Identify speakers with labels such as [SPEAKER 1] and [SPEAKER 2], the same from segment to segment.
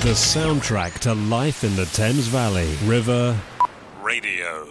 [SPEAKER 1] The soundtrack to life in the Thames Valley. River Radio.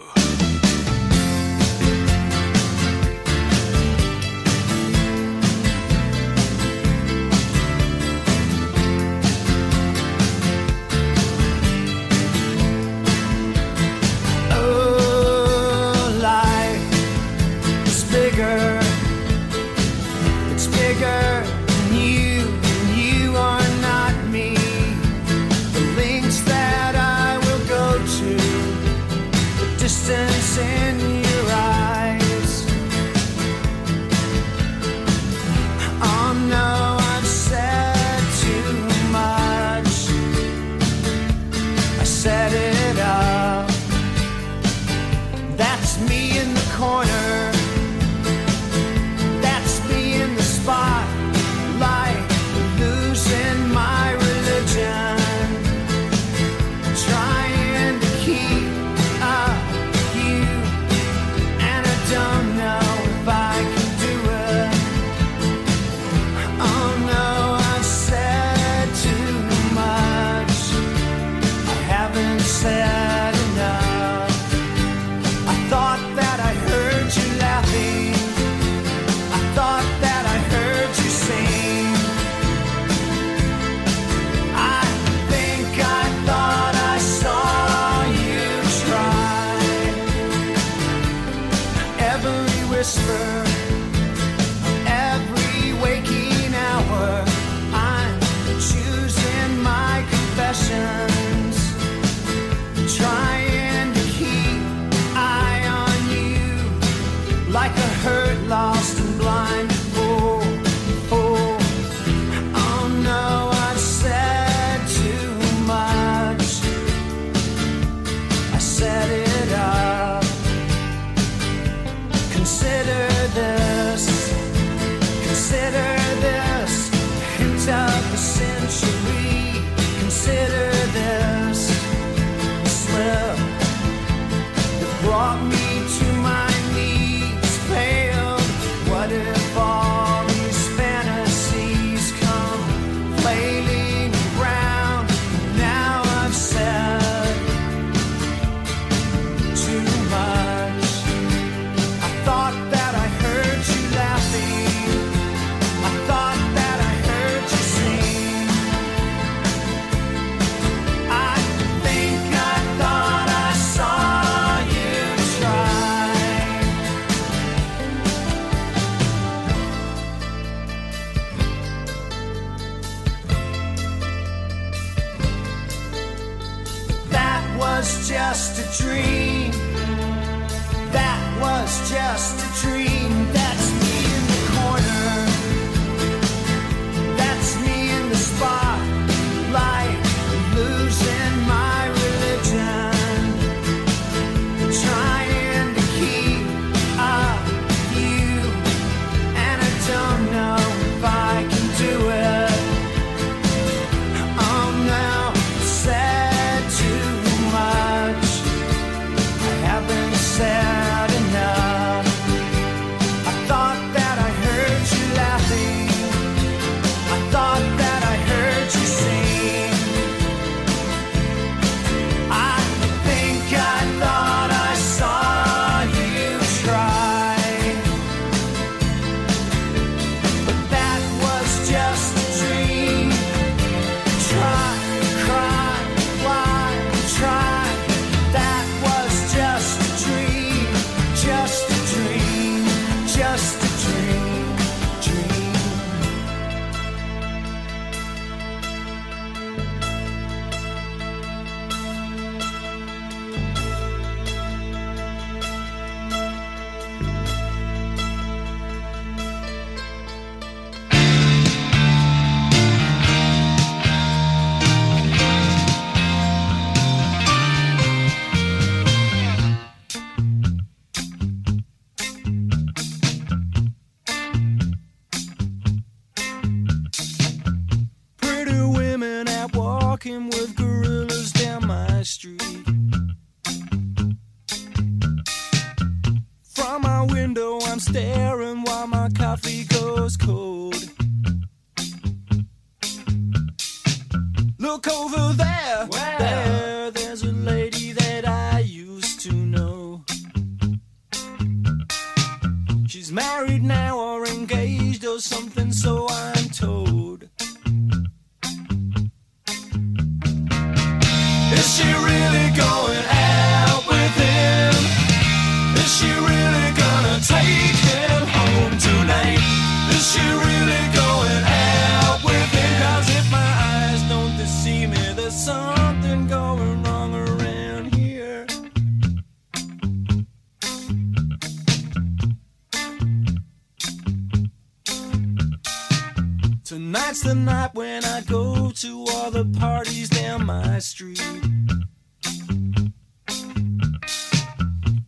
[SPEAKER 2] Tonight's the night when I go to all the parties down my street.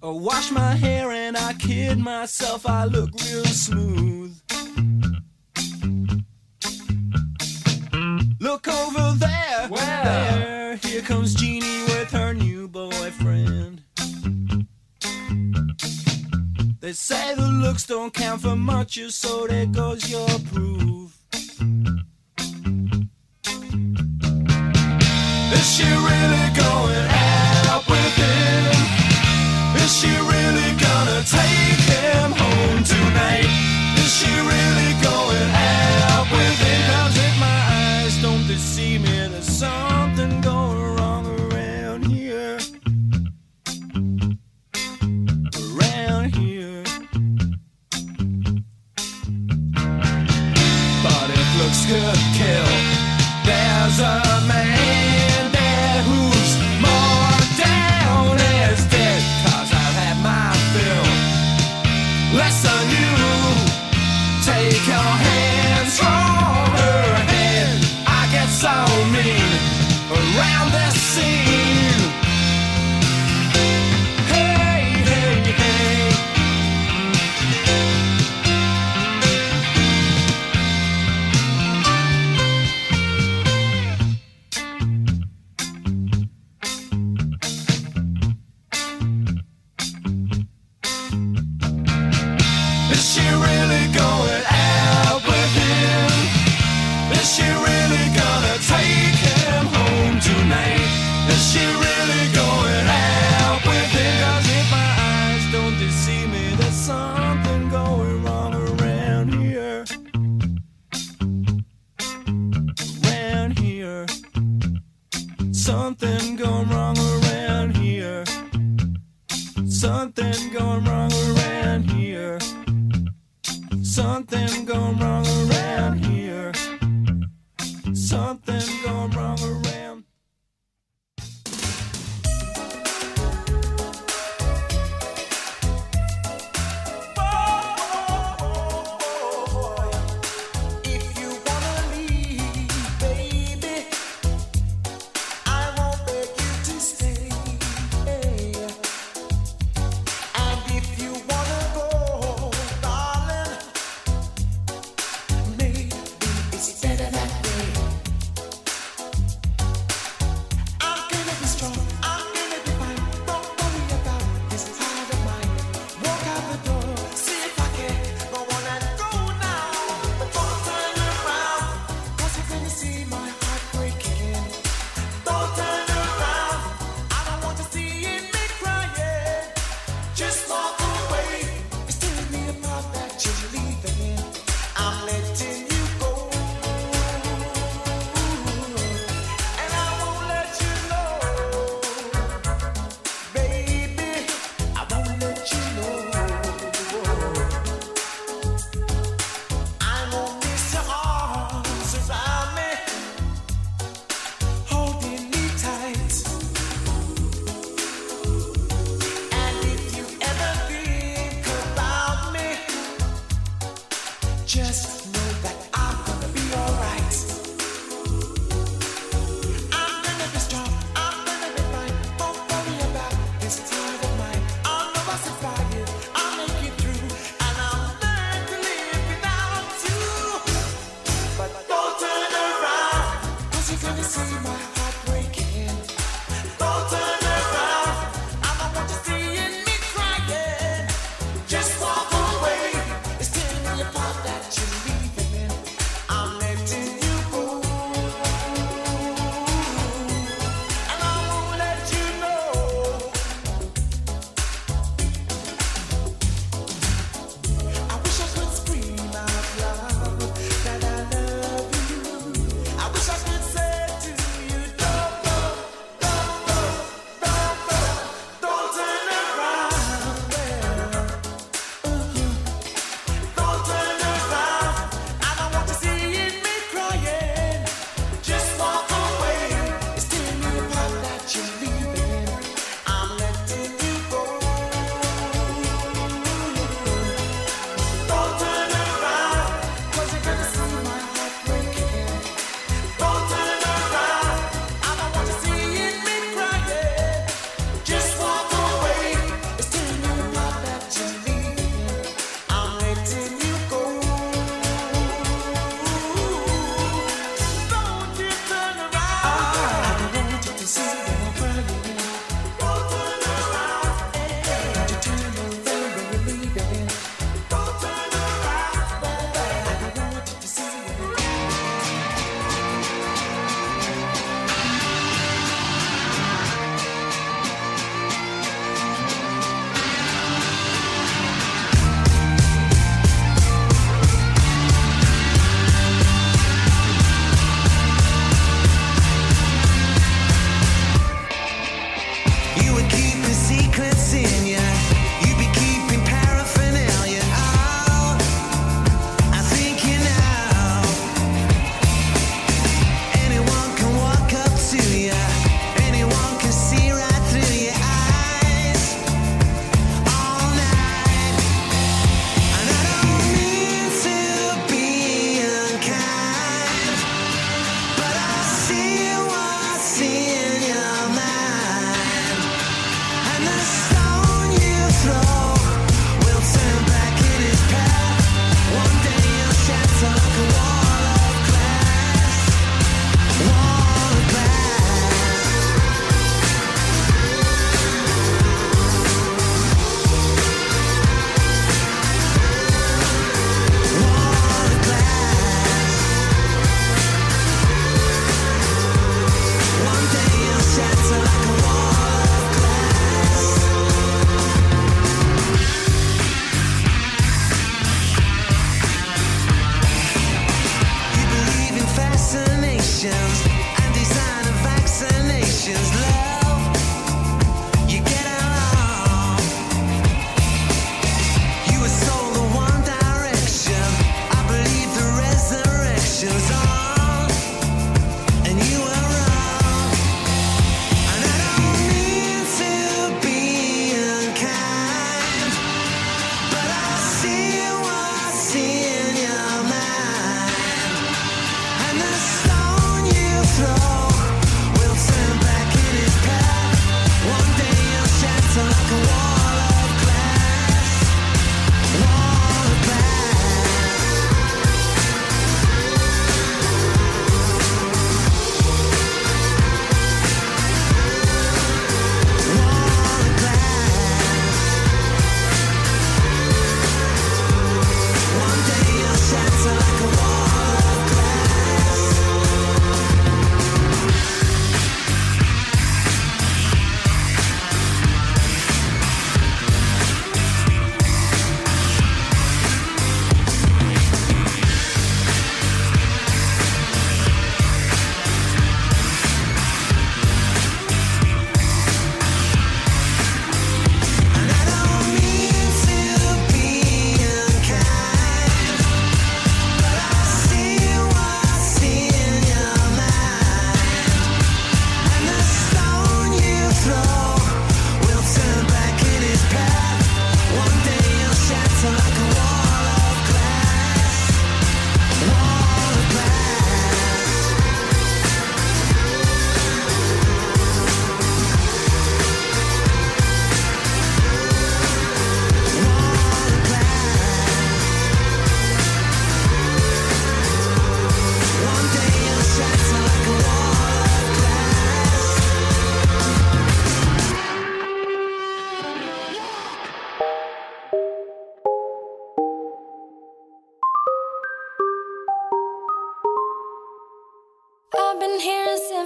[SPEAKER 2] I wash my hair and I kid myself, I look real smooth. Look over there,
[SPEAKER 3] Where?
[SPEAKER 2] there, here comes Jeannie with her new boyfriend. They say the looks don't count for much, so there goes your proof. Is she really gonna take him home tonight? Is she really
[SPEAKER 3] Just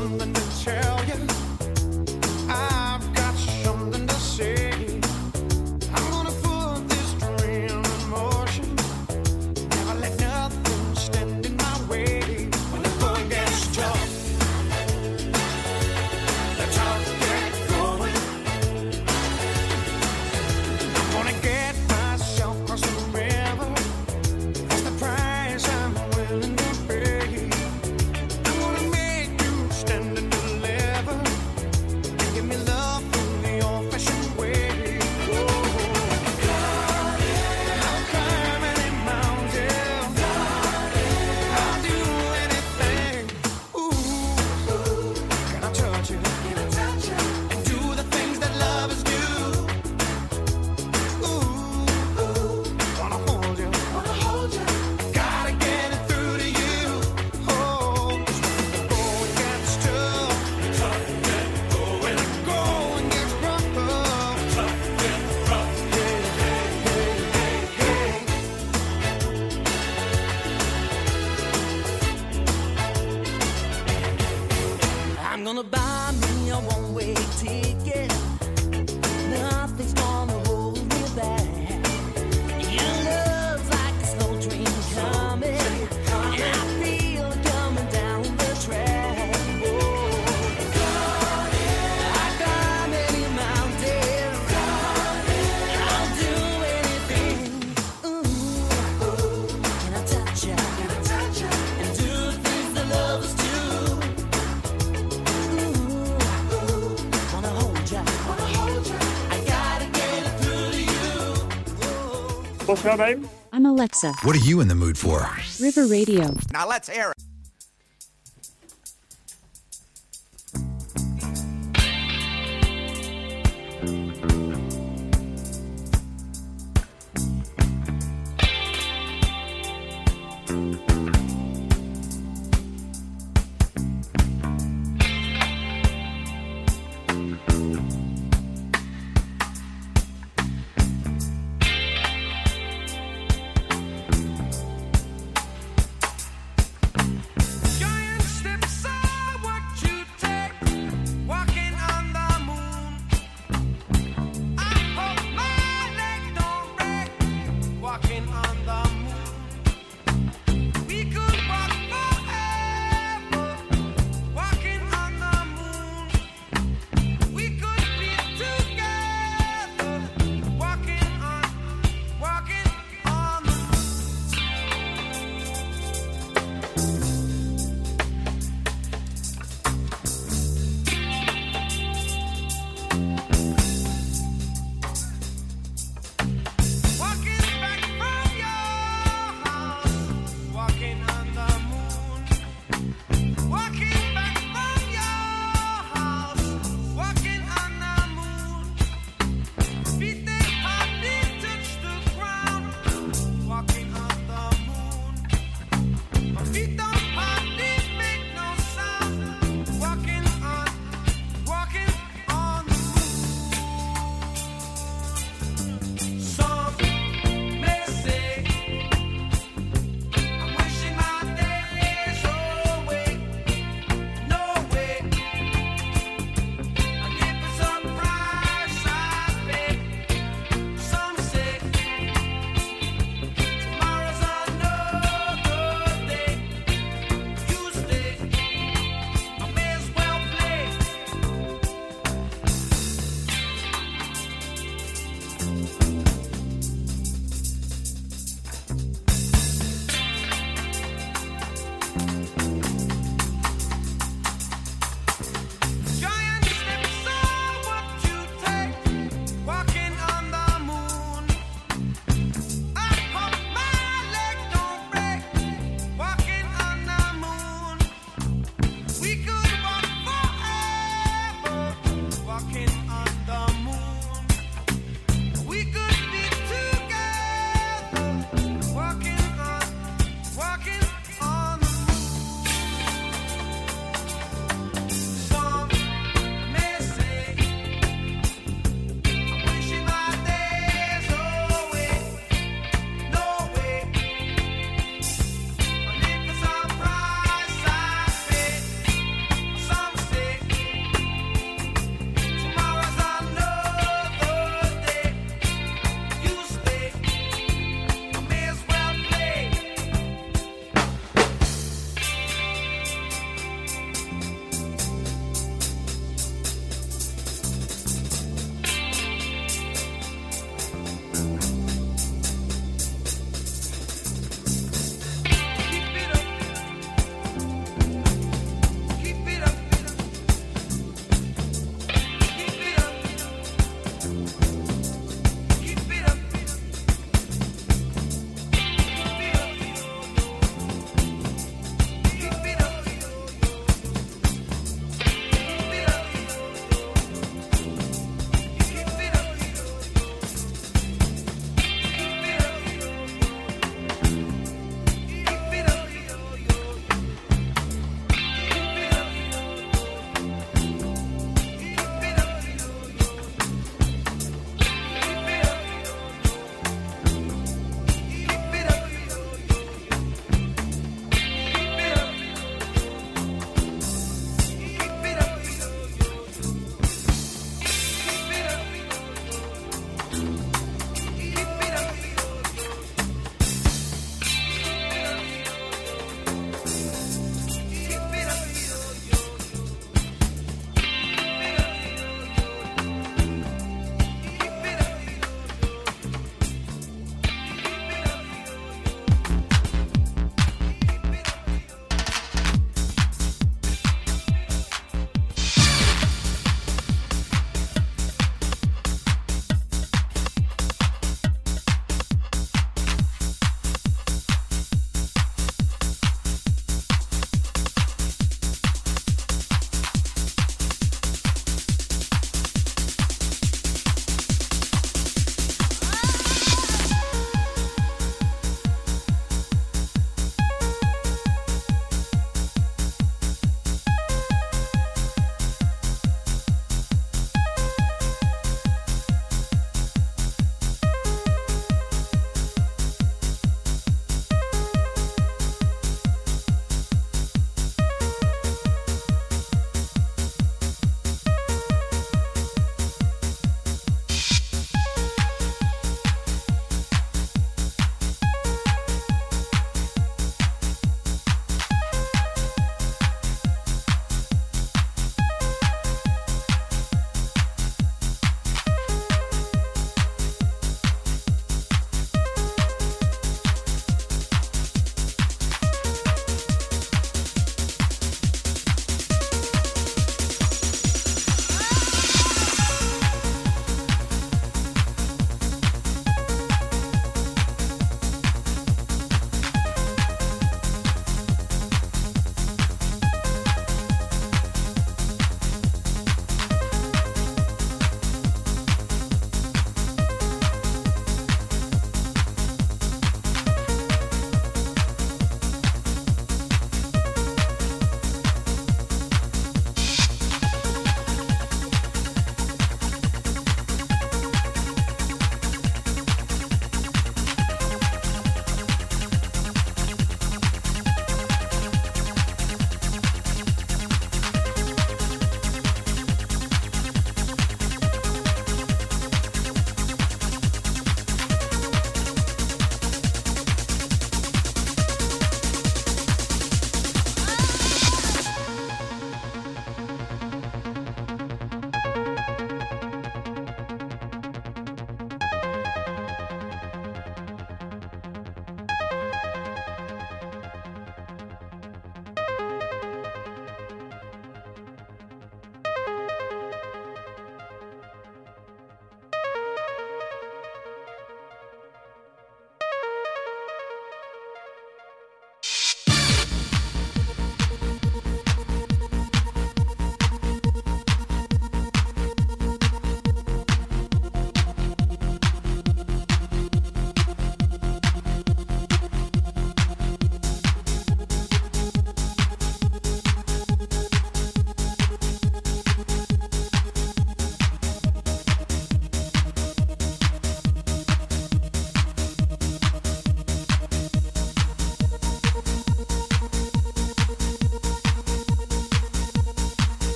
[SPEAKER 4] London.
[SPEAKER 5] What's your name?
[SPEAKER 6] I'm Alexa.
[SPEAKER 7] What are you in the mood for?
[SPEAKER 6] River Radio.
[SPEAKER 8] Now let's hear it.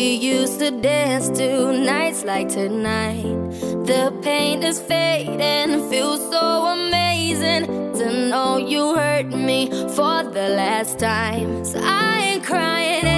[SPEAKER 9] We used to dance to nights like tonight. The pain is fading, feels so amazing to know you hurt me for the last time. So I ain't crying.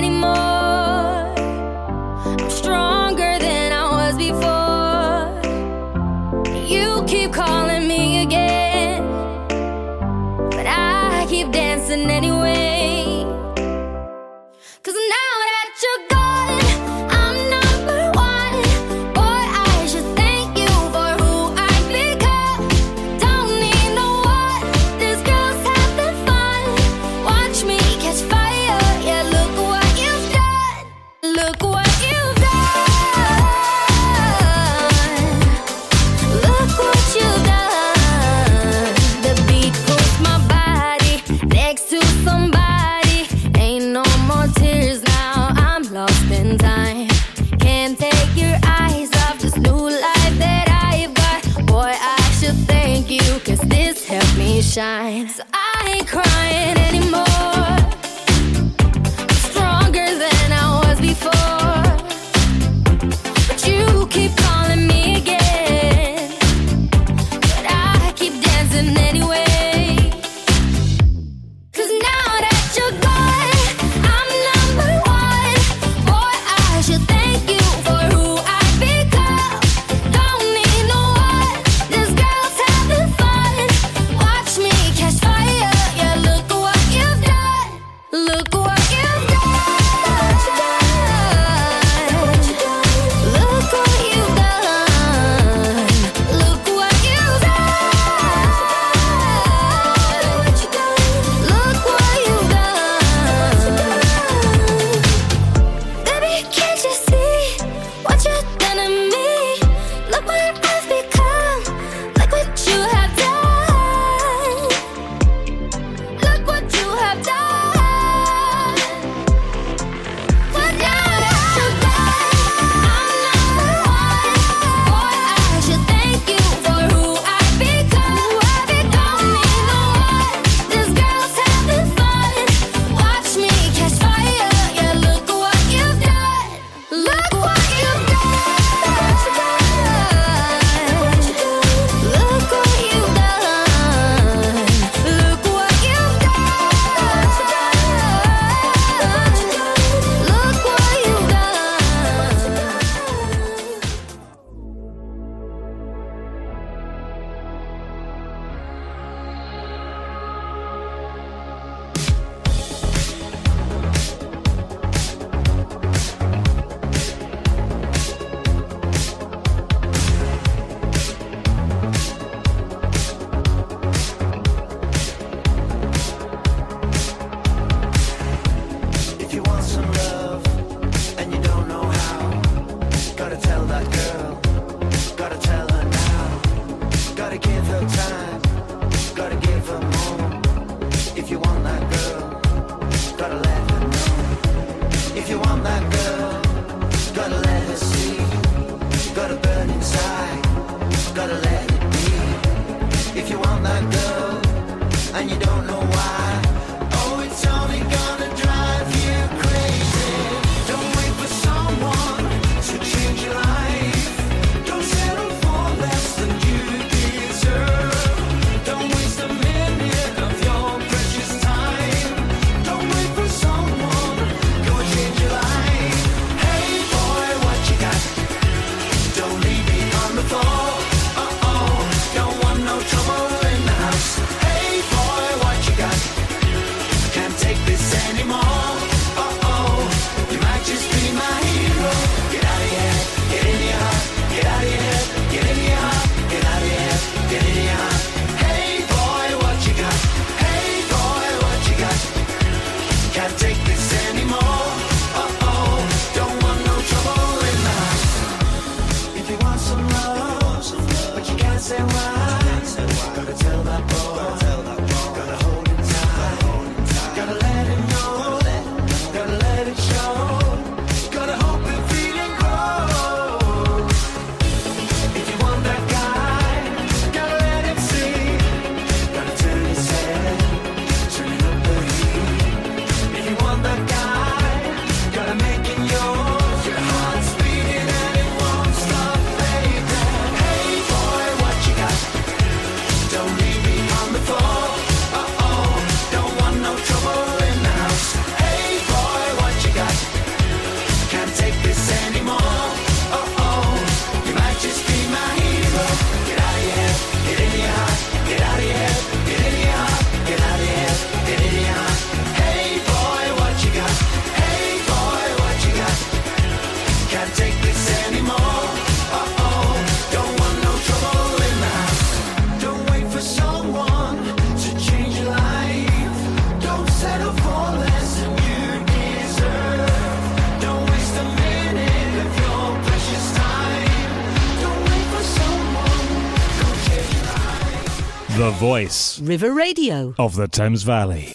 [SPEAKER 9] The
[SPEAKER 1] voice
[SPEAKER 5] River Radio.
[SPEAKER 1] of the Thames Valley.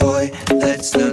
[SPEAKER 5] boy, let's